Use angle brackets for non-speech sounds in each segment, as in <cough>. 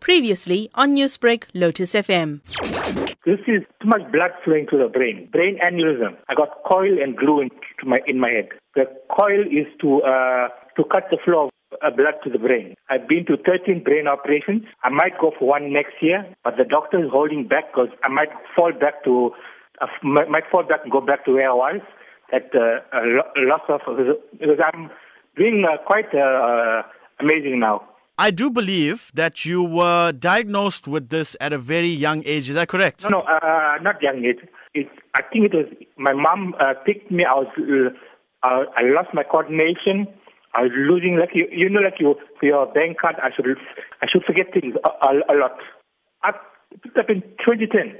Previously on Newsbreak, Lotus FM. This is too much blood flowing to the brain, brain aneurysm. I got coil and glue in, my, in my head. The coil is to uh, to cut the flow of uh, blood to the brain. I've been to 13 brain operations. I might go for one next year, but the doctor is holding back because I might fall back to uh, might fall back and go back to where I was at uh, a loss of because I'm doing uh, quite uh, amazing now. I do believe that you were diagnosed with this at a very young age. Is that correct? No, no, uh, not young age. It, I think it was my mom uh, picked me. I was, uh, I lost my coordination. I was losing, like you, you know, like you your bank card. I should, I should forget things a, a, a lot. I picked up in 2010.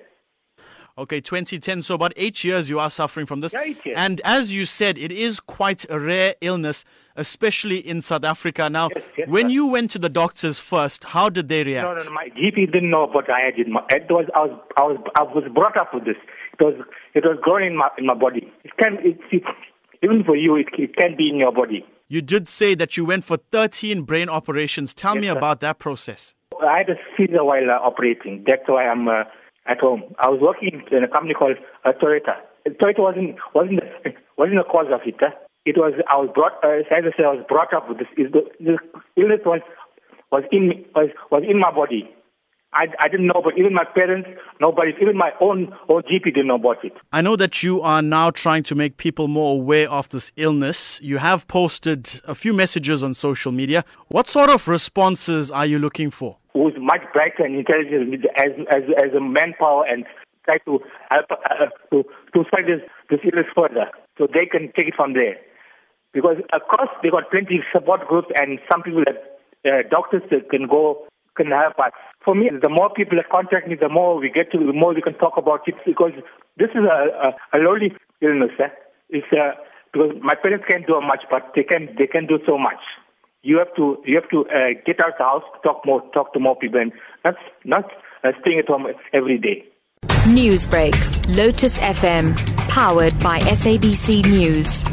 Okay, 2010. So about eight years you are suffering from this. Eight years. And as you said, it is quite a rare illness, especially in South Africa. Now, Yes, yes, when sir. you went to the doctors first, how did they react? No, no, no. My GP didn't know what I had in my. It was I was I was I was brought up with this. It was it was growing in my in my body. It can it, it even for you it, it can be in your body. You did say that you went for 13 brain operations. Tell Yes, me sir. about that process. I had a seizure while uh, operating. That's why I'm uh, at home. I was working in a company called uh, Toyota. Toyota wasn't wasn't the, <laughs> wasn't the cause of it. Uh. It was I was brought uh, as I said I was brought up with this. Is the, the illness was was in was was in my body. I, I didn't know, but even my parents, nobody, even my own own GP didn't know about it. I know that you are now trying to make people more aware of this illness. You have posted a few messages on social media. What sort of responses are you looking for? Who's much brighter and intelligent as as as a manpower and try to help uh, to to spread this this illness further, so they can take it from there. Because of course they got plenty of support groups and some people that uh, doctors that can go can help us. For me, the more people that contact me, the more we get to, the more we can talk about it. Because this is a a, a lonely illness. Eh? It's uh, because my parents can't do much, but they can they can do so much. You have to you have to uh, get out of the house, talk more, talk to more people, and not not uh, staying at home every day. Newsbreak, Lotus FM, powered by SABC News.